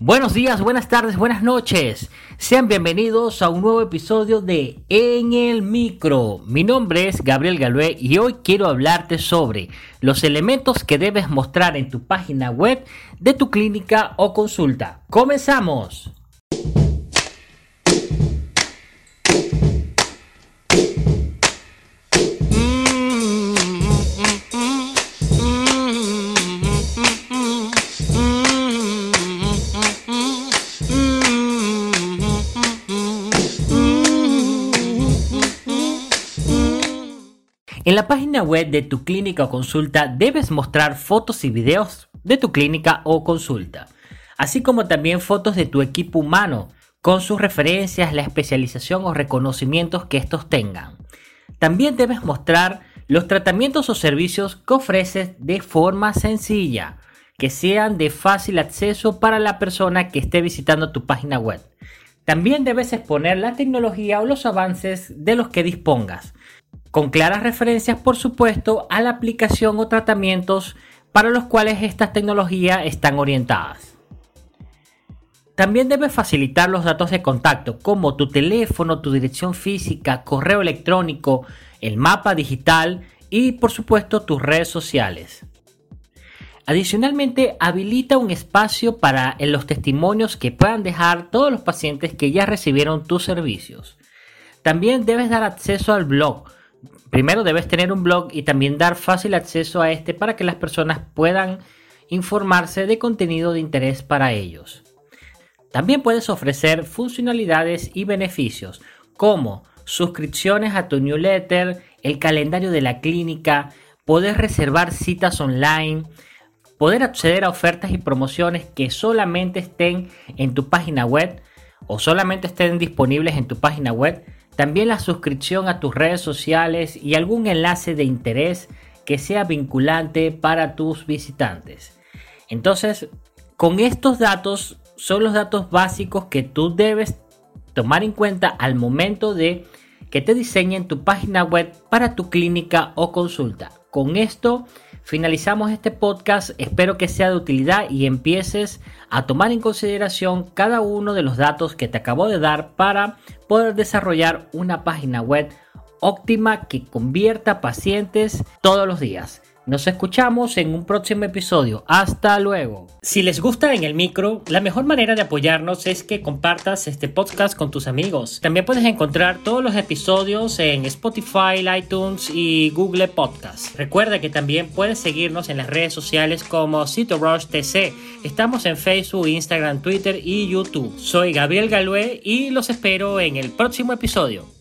Buenos días, buenas tardes, buenas noches. Sean bienvenidos a un nuevo episodio de En el Micro. Mi nombre es Gabriel Galué y hoy quiero hablarte sobre los elementos que debes mostrar en tu página web de tu clínica o consulta. ¡Comenzamos! En la página web de tu clínica o consulta debes mostrar fotos y videos de tu clínica o consulta, así como también fotos de tu equipo humano, con sus referencias, la especialización o reconocimientos que estos tengan. También debes mostrar los tratamientos o servicios que ofreces de forma sencilla, que sean de fácil acceso para la persona que esté visitando tu página web. También debes exponer la tecnología o los avances de los que dispongas, con claras referencias, por supuesto, a la aplicación o tratamientos para los cuales estas tecnologías están orientadas. También debes facilitar los datos de contacto, como tu teléfono, tu dirección física, correo electrónico, el mapa digital y, por supuesto, tus redes sociales. Adicionalmente, habilita un espacio para los testimonios que puedan dejar todos los pacientes que ya recibieron tus servicios. También debes dar acceso al blog, primero debes tener un blog y también dar fácil acceso a este para que las personas puedan informarse de contenido de interés para ellos. También puedes ofrecer funcionalidades y beneficios como suscripciones a tu newsletter, el calendario de la clínica, poder reservar citas online, poder acceder a ofertas y promociones que solamente estén en tu página web o solamente estén disponibles en tu página web también la suscripción a tus redes sociales y algún enlace de interés que sea vinculante para tus visitantes. Entonces, con estos datos son los datos básicos que tú debes tomar en cuenta al momento de que te diseñen tu página web para tu clínica o consulta. Con esto finalizamos este podcast. Espero que sea de utilidad y empieces a tomar en consideración cada uno de los datos que te acabo de dar para poder desarrollar una página web óptima que convierta pacientes todos los días. Nos escuchamos en un próximo episodio. Hasta luego. Si les gusta en el micro, la mejor manera de apoyarnos es que compartas este podcast con tus amigos. También puedes encontrar todos los episodios en Spotify, iTunes y Google Podcasts. Recuerda que también puedes seguirnos en las redes sociales como CitoRush TC. Estamos en Facebook, Instagram, Twitter y YouTube. Soy Gabriel Galué y los espero en el próximo episodio.